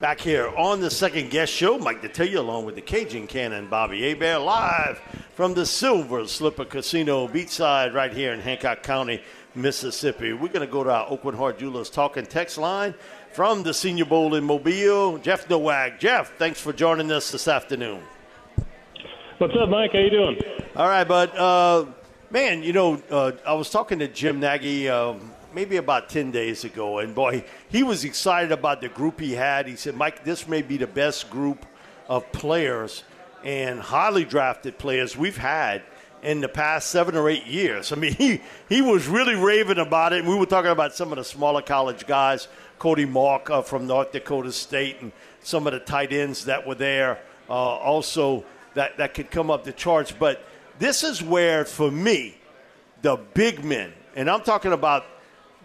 Back here on the second guest show, Mike Detillier along with the Cajun Cannon, Bobby Hebert, live from the Silver Slipper Casino beachside right here in Hancock County, Mississippi. We're going to go to our Aucoin Hart Jewelers talking text line from the Senior Bowl in Mobile. Jeff Nowak. Jeff, thanks for joining us this afternoon. What's up, Mike? How you doing? All right, but uh, man, you know, uh, I was talking to Jim Nagy um, maybe about 10 days ago. And boy, he was excited about the group he had. He said, Mike, this may be the best group of players and highly drafted players we've had in the past seven or eight years. I mean, he, he was really raving about it. And we were talking about some of the smaller college guys, Cody Mauch uh, from North Dakota State, and some of the tight ends that were there uh, also that, that could come up the charts. But this is where, for me, the big men, and I'm talking about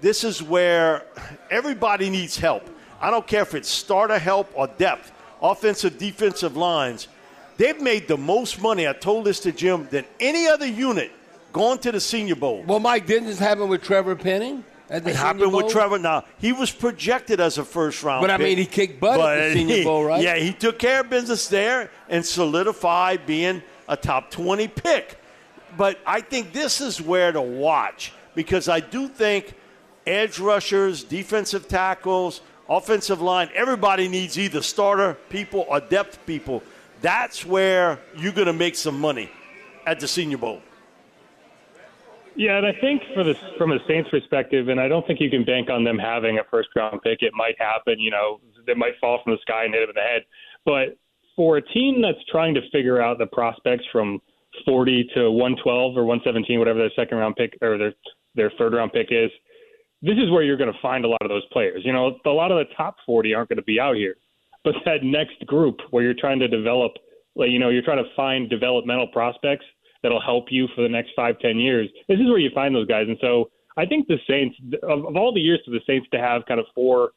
this is where everybody needs help. I don't care if it's starter help or depth, offensive, defensive lines. They've made the most money, I told this to Jim, than any other unit going to the Senior Bowl. Well, Mike, didn't this happen with Trevor Penning? At the it happened Bowl? with Trevor. Now, he was projected as a first round But I pick, mean, he kicked butt at the Senior he- Bowl, right? Yeah, he took care of business there and solidified being a top 20 pick. But I think this is where to watch because I do think edge rushers, defensive tackles, offensive line, everybody needs either starter people or depth people. That's where you're going to make some money at the Senior Bowl. Yeah, and I think for the from a Saints perspective, and I don't think you can bank on them having a first round pick. It might happen, you know, they might fall from the sky and hit them in the head. But for a team that's trying to figure out the prospects from 40 to 112 or 117, whatever their second round pick or their their third round pick is, this is where you're going to find a lot of those players. You know, a lot of the top 40 aren't going to be out here, but that next group where you're trying to develop, like you know, you're trying to find developmental prospects that'll help you for the next five, ten years. This is where you find those guys. And so I think the Saints, of, of all the years for the Saints to have kind of four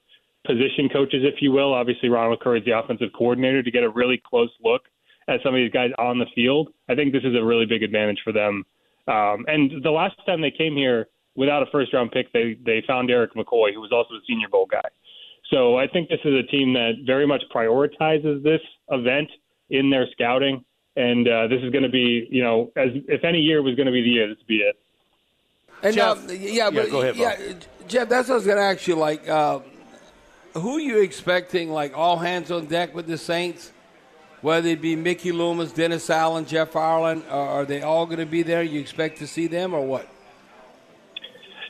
position coaches, if you will, obviously Ronald Curry's the offensive coordinator to get a really close look at some of these guys on the field. I think this is a really big advantage for them. Um, and the last time they came here without a first round pick, they they found Erik McCoy, who was also a Senior Bowl guy. So I think this is a team that very much prioritizes this event in their scouting, and uh, this is going to be, you know, as if any year was going to be the year, this would be it. And Jeff- uh, yeah, yeah, but go ahead, yeah, Jeff, that's what I was going to ask you. Like, uh, who are you expecting? Like all hands on deck with the Saints, whether it be Mickey Loomis, Dennis Allen, Jeff Ireland, are they all going to be there? You expect to see them, or what?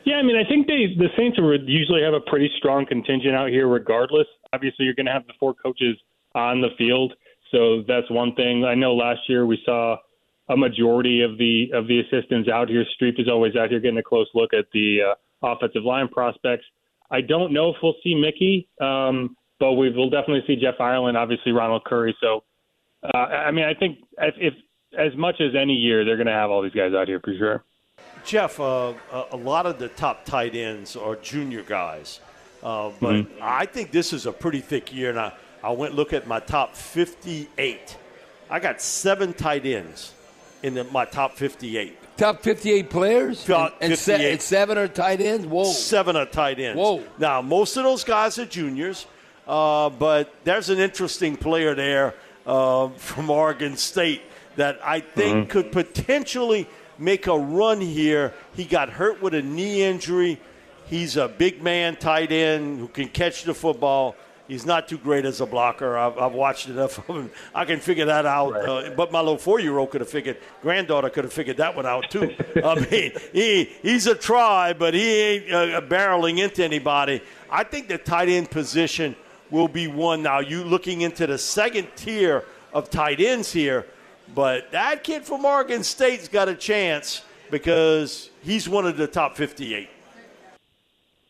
Yeah, I mean, I think they the Saints would usually have a pretty strong contingent out here, regardless. Obviously, you're going to have the four coaches on the field, so that's one thing. I know last year we saw a majority of the of the assistants out here. Streep is always out here getting a close look at the uh, offensive line prospects. I don't know if we'll see Mickey, um, but we will definitely see Jeff Ireland, obviously Ronald Curry. So, uh, I mean, I think if, if as much as any year, they're going to have all these guys out here for sure. Jeff, uh, a a lot of the top tight ends are junior guys, uh, but I think this is a pretty thick year. And I, I went look at my top 58. I got seven tight ends in the, my top 58. Top 58 players? Top and, and, se- 58. and seven are tight ends? Whoa. Seven are tight ends. Whoa. Now, most of those guys are juniors, uh, but there's an interesting player there uh, from Oregon State that I think could potentially make a run here. He got hurt with a knee injury. He's a big man tight end who can catch the football. He's not too great as a blocker. I've, I've watched enough of him. I can figure that out. Right. Uh, but my little four-year-old could have figured. Granddaughter could have figured that one out too. I mean, he he's a try, but he ain't uh, barreling into anybody. I think the tight end position will be one. Now you looking into the second tier of tight ends here, but that kid from Oregon State's got a chance because he's one of the top 58.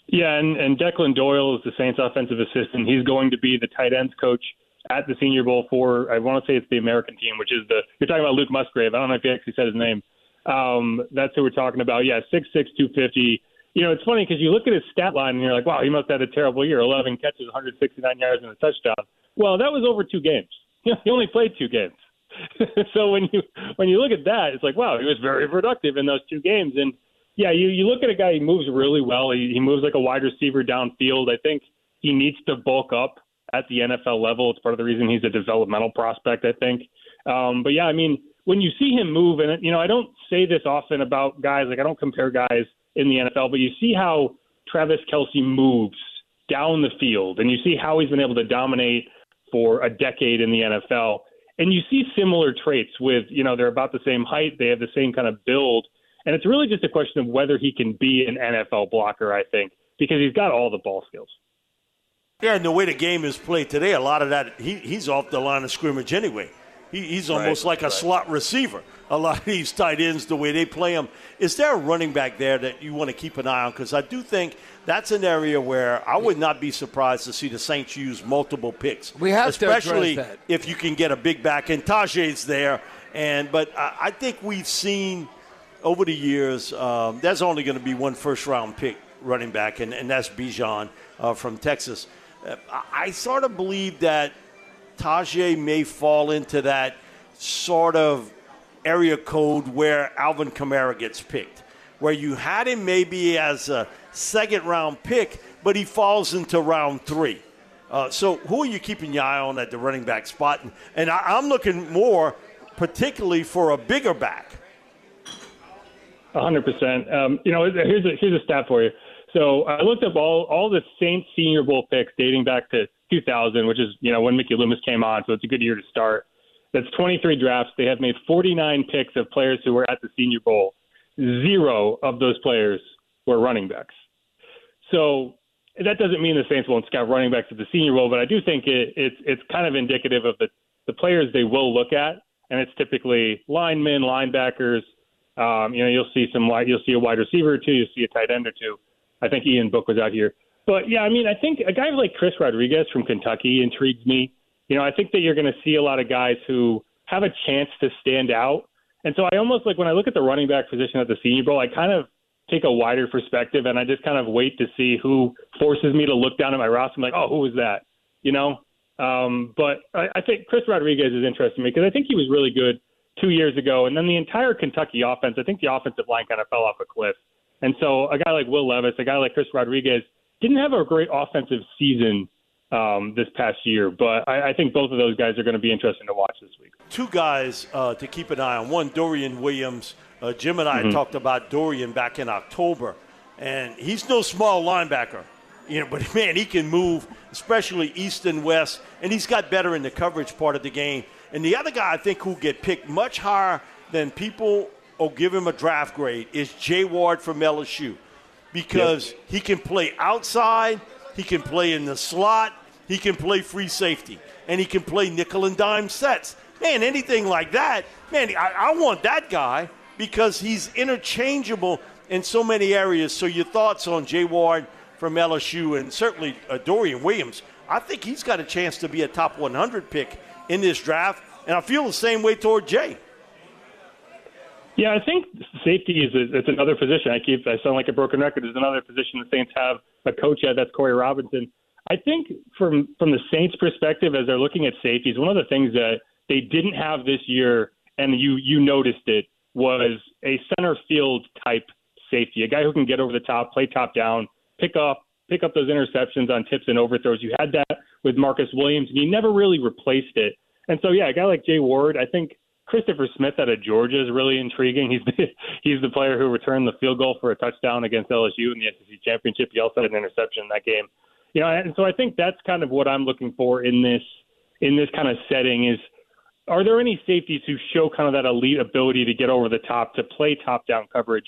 Yeah, and, and Declan Doyle is the Saints offensive assistant. He's going to be the tight ends coach at the Senior Bowl for, I want to say it's the American team, which is the, you're talking about Luke Musgrave. I don't know if you actually said his name. Um, that's who we're talking about. Yeah, 6'6, 250. You know, it's funny because you look at his stat line and you're like, wow, he must have had a terrible year 11 catches, 169 yards, and a touchdown. Well, that was over two games. he only played two games. so when you when you look at that, it's like, wow, he was very productive in those two games. And yeah, you you look at a guy he moves really well. He, he moves like a wide receiver downfield. I think he needs to bulk up at the NFL level. It's part of the reason he's a developmental prospect. I think. Um, but yeah, I mean, when you see him move, and you know, I don't say this often about guys. Like I don't compare guys in the NFL, but you see how Travis Kelce moves down the field, and you see how he's been able to dominate for a decade in the NFL. And you see similar traits with, you know, they're about the same height, they have the same kind of build. And it's really just a question of whether he can be an NFL blocker, I think, because he's got all the ball skills. Yeah, and the way the game is played today, a lot of that, he, he's off the line of scrimmage anyway. He, he's almost right, like a right. slot receiver. A lot of these tight ends, the way they play them. Is there a running back there that you want to keep an eye on? Because I do think that's an area where I would not be surprised to see the Saints use multiple picks. We have especially if you can get a big back. And Tyjae's there, and but I, I think we've seen over the years um, there's only going to be one first round pick running back, and, and that's Bijan uh, from Texas. Uh, I sort of believe that Tyjae may fall into that sort of area code where Alvin Kamara gets picked, where you had him maybe as a second round pick, but he falls into round three. Uh, so who are you keeping your eye on at the running back spot? And, and I, I'm looking more particularly for a bigger back. 100%. Um, you know, here's a, here's a stat for you. So I looked up all, all the Saints Senior Bowl picks dating back to 2000, which is, you know, when Mickey Loomis came on, so it's a good year to start. That's 23 drafts. They have made 49 picks of players who were at the Senior Bowl. Zero of those players were running backs. So that doesn't mean the Saints won't scout running backs at the Senior Bowl, but I do think it, it's it's kind of indicative of the the players they will look at, and it's typically linemen, linebackers. Um, you know, you'll see some you'll see a wide receiver or two, you'll see a tight end or two. I think Ian Book was out here. But yeah, I mean, I think a guy like Chris Rodriguez from Kentucky intrigues me. You know, I think that you're going to see a lot of guys who have a chance to stand out. And so I almost like when I look at the running back position at the Senior Bowl, I kind of take a wider perspective and I just kind of wait to see who forces me to look down at my roster. Like, oh, who is that? You know? Um, but I, I think Chris Rodriguez is interesting me because I think he was really good two years ago. And then the entire Kentucky offense, I think the offensive line kind of fell off a cliff. And so a guy like Will Levis, a guy like Chris Rodriguez, didn't have a great offensive season um, this past year, but I, I, think both of those guys are going to be interesting to watch this week. Two guys uh, to keep an eye on. One, Dorian Williams. Uh, Jim and I mm-hmm. talked about Dorian back in October, and he's no small linebacker. You know, but man, he can move, especially east and west, and he's got better in the coverage part of the game. And the other guy I think who get picked much higher than people or give him a draft grade is Jay Ward from LSU because yep. he can play outside, he can play in the slot, he can play free safety, and he can play nickel and dime sets. Man, anything like that, man, I, I want that guy because he's interchangeable in so many areas. So, your thoughts on Jay Ward from LSU and certainly uh, Dorian Williams? I think he's got a chance to be a top 100 pick in this draft, and I feel the same way toward Jay. Yeah, I think safety is a, it's another position. I keep I sound like a broken record. There's another position the Saints have a coach at. That's Corey Robinson. I think from from the Saints' perspective, as they're looking at safeties, one of the things that they didn't have this year, and you you noticed it, was a center field type safety, a guy who can get over the top, play top down, pick up pick up those interceptions on tips and overthrows. You had that with Marcus Williams, and you never really replaced it. And so, yeah, a guy like Jay Ward, I think Christopher Smith out of Georgia is really intriguing. He's the, he's the player who returned the field goal for a touchdown against LSU in the SEC championship. He also had an interception in that game. You know, and so I think that's kind of what I'm looking for in this in this kind of setting is are there any safeties who show kind of that elite ability to get over the top to play top down coverage?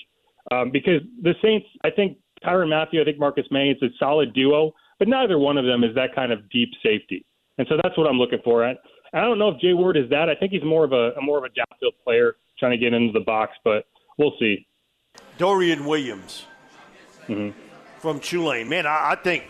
Um, because the Saints, I think Tyrann Mathieu, I think Marcus Maye, it's a solid duo, but neither one of them is that kind of deep safety. And so that's what I'm looking for. I, I don't know if Jay Ward is that. I think he's more of a, a more of a downfield player trying to get into the box, but we'll see. Dorian Williams mm-hmm. from Tulane. Man, I, I think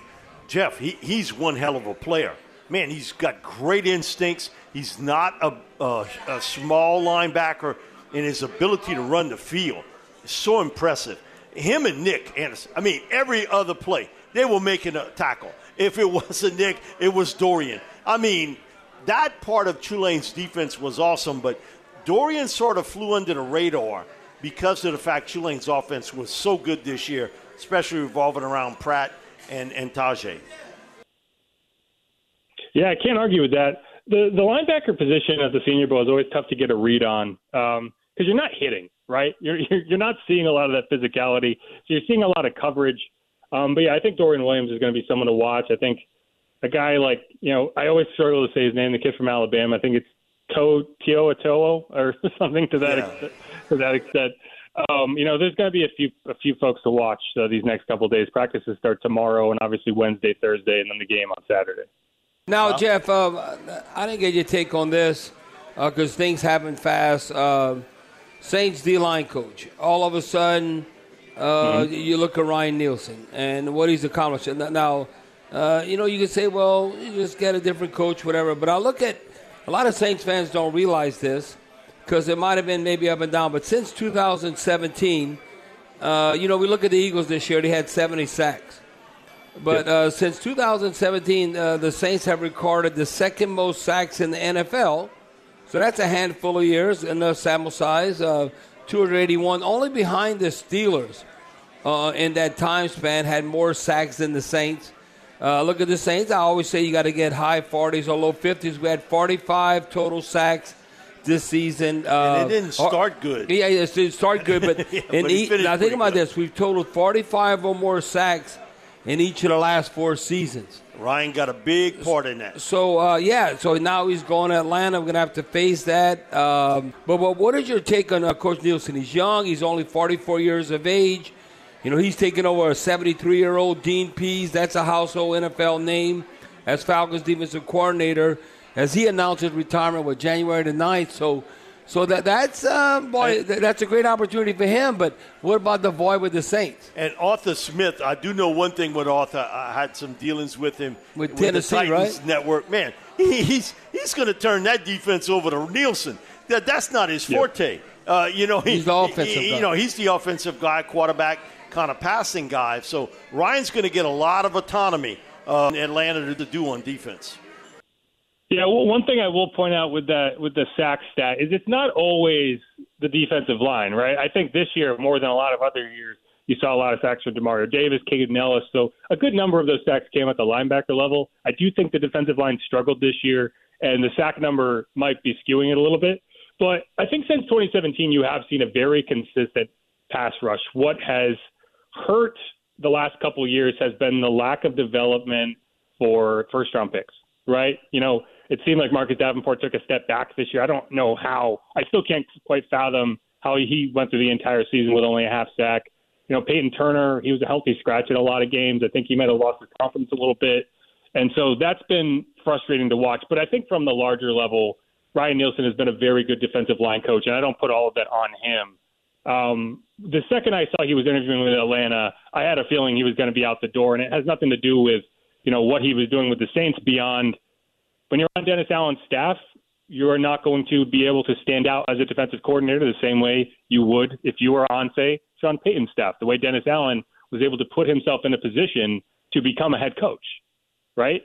Jeff, he, he's one hell of a player. Man, he's got great instincts. He's not a, a, a small linebacker, and his ability to run the field is so impressive. Him and Nick Anderson, I mean, every other play, they were making a tackle. If it wasn't Nick, it was Dorian. I mean, that part of Tulane's defense was awesome, but Dorian sort of flew under the radar because of the fact Tulane's offense was so good this year, especially revolving around Pratt and, and Tyjae. Yeah, I can't argue with that. The the linebacker position at the Senior Bowl is always tough to get a read on because um, you're not hitting, right? You're, you're not seeing a lot of that physicality. So you're seeing a lot of coverage. Um, but yeah, I think Dorian Williams is going to be someone to watch. I think a guy like you know I always struggle to say his name, the kid from Alabama. I think it's To Tio Atolo or something to that yeah. extent, to that extent. Um, you know, there's going to be a few a few folks to watch uh, these next couple of days. Practices start tomorrow, and obviously Wednesday, Thursday, and then the game on Saturday. Now, Jeff, uh, I didn't get your take on this because uh, things happen fast. Uh, Saints D line coach. All of a sudden, uh, mm-hmm. you look at Ryan Nielsen and what he's accomplished. Now, uh, you know, you can say, well, you just get a different coach, whatever. But I look at a lot of Saints fans don't realize this because it might have been maybe up and down. But since 2017, uh, you know, we look at the Eagles this year, they had 70 sacks. But uh, since 2017, uh, the Saints have recorded the second most sacks in the NFL. So that's a handful of years in the sample size, uh, 281, only behind the Steelers uh, in that time span, had more sacks than the Saints. Uh, look at the Saints. I always say you got to get high 40s or low 50s. We had 45 total sacks this season. Uh, and it didn't start good. Yeah, it didn't start good, but, yeah, in but now think about good. this: we've totaled 45 or more sacks in each of the last four seasons. Ryan got a big part in that. So uh, yeah, so now he's going to Atlanta. We're gonna have to face that. Um, but, but what is your take on uh, Coach Nielsen? He's young. He's only 44 years of age. You know, he's taking over a 73 year old Dean Pees. That's a household NFL name as Falcons defensive coordinator. As he announced his retirement with January the 9th. So so that that's uh, boy, that's a great opportunity for him. But what about the boy with the Saints? And Arthur Smith, I do know one thing with Arthur. I had some dealings with him with, with Tennessee, the Titans right? network. Man, he, he's he's going to turn that defense over to Nielsen. That that's not his forte. Yep. Uh, you know, he, he's the offensive he, guy. You know, he's the offensive guy, quarterback, kind of passing guy. So Ryan's going to get a lot of autonomy uh, in Atlanta to do on defense. Yeah, well, one thing I will point out with that with the sack stat is it's not always the defensive line, right? I think this year more than a lot of other years, you saw a lot of sacks from Demario Davis, Kaden Elliss. So a good number of those sacks came at the linebacker level. I do think the defensive line struggled this year, and the sack number might be skewing it a little bit. But I think since 2017, you have seen a very consistent pass rush. What has hurt the last couple years has been the lack of development for first round picks, right? You know, it seemed like Marcus Davenport took a step back this year. I don't know how. I still can't quite fathom how he went through the entire season with only a half sack. You know, Peyton Turner, he was a healthy scratch in a lot of games. I think he might have lost his confidence a little bit. And so that's been frustrating to watch. But I think from the larger level, Ryan Nielsen has been a very good defensive line coach, and I don't put all of that on him. Um, the second I saw he was interviewing with Atlanta, I had a feeling he was going to be out the door, and it has nothing to do with you know what he was doing with the Saints beyond when you're on Dennis Allen's staff, you are not going to be able to stand out as a defensive coordinator the same way you would if you were on, say, Sean Payton's staff. The way Dennis Allen was able to put himself in a position to become a head coach, right?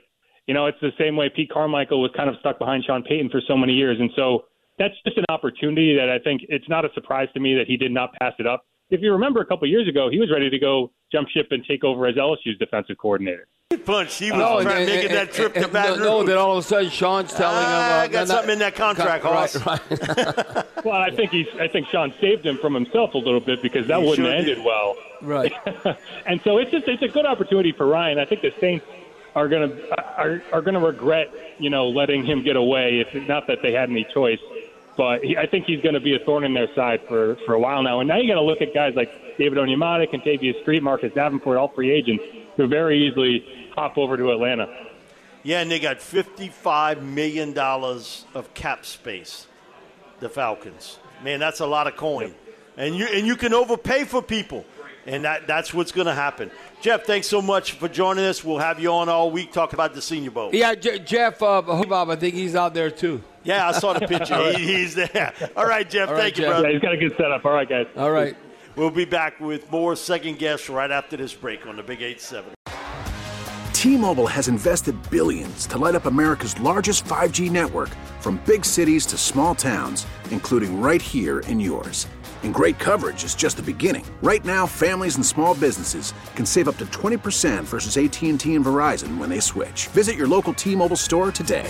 You know, it's the same way Pete Carmichael was kind of stuck behind Sean Payton for so many years. And so that's just an opportunity that I think it's not a surprise to me that he did not pass it up. If you remember a couple years ago, he was ready to go jump ship and take over as LSU's defensive coordinator. Punch. He was no, trying and, making and, that trip and, to Baton Rouge. No, then all of a sudden Sean's telling him, uh, "I got something in that contract, con- Hoss." Right, right. well, I think he's. I think Sean saved him from himself a little bit because that he wouldn't sure have ended did. well. Right. and so it's just it's a good opportunity for Ryan. I think the Saints are going to are, are going to regret, you know, letting him get away. If not that they had any choice, but he, I think he's going to be a thorn in their side for for a while now. And now you got to look at guys like David Onyemata, Kentavius Street, Marcus Davenport, all free agents who very easily hop over to Atlanta. Yeah, and they got $55 million of cap space, the Falcons. Man, that's a lot of coin. Yep. And, you, and you can overpay for people. And that, that's what's going to happen. Jeff, thanks so much for joining us. We'll have you on all week talk about the Senior Bowl. Yeah, J- Jeff uh, Bob, I think he's out there too. Yeah, I saw the picture. he, he's there. All right, Jeff. All right, thank Jeff. you, brother. Yeah, he's got a good setup. All right, guys. All right. We'll be back with more second guests right after this break on the Big 8 7. T-Mobile has invested billions to light up America's largest 5G network from big cities to small towns, including right here in yours. And great coverage is just the beginning. Right now, families and small businesses can save up to 20% versus AT&T and Verizon when they switch. Visit your local T-Mobile store today.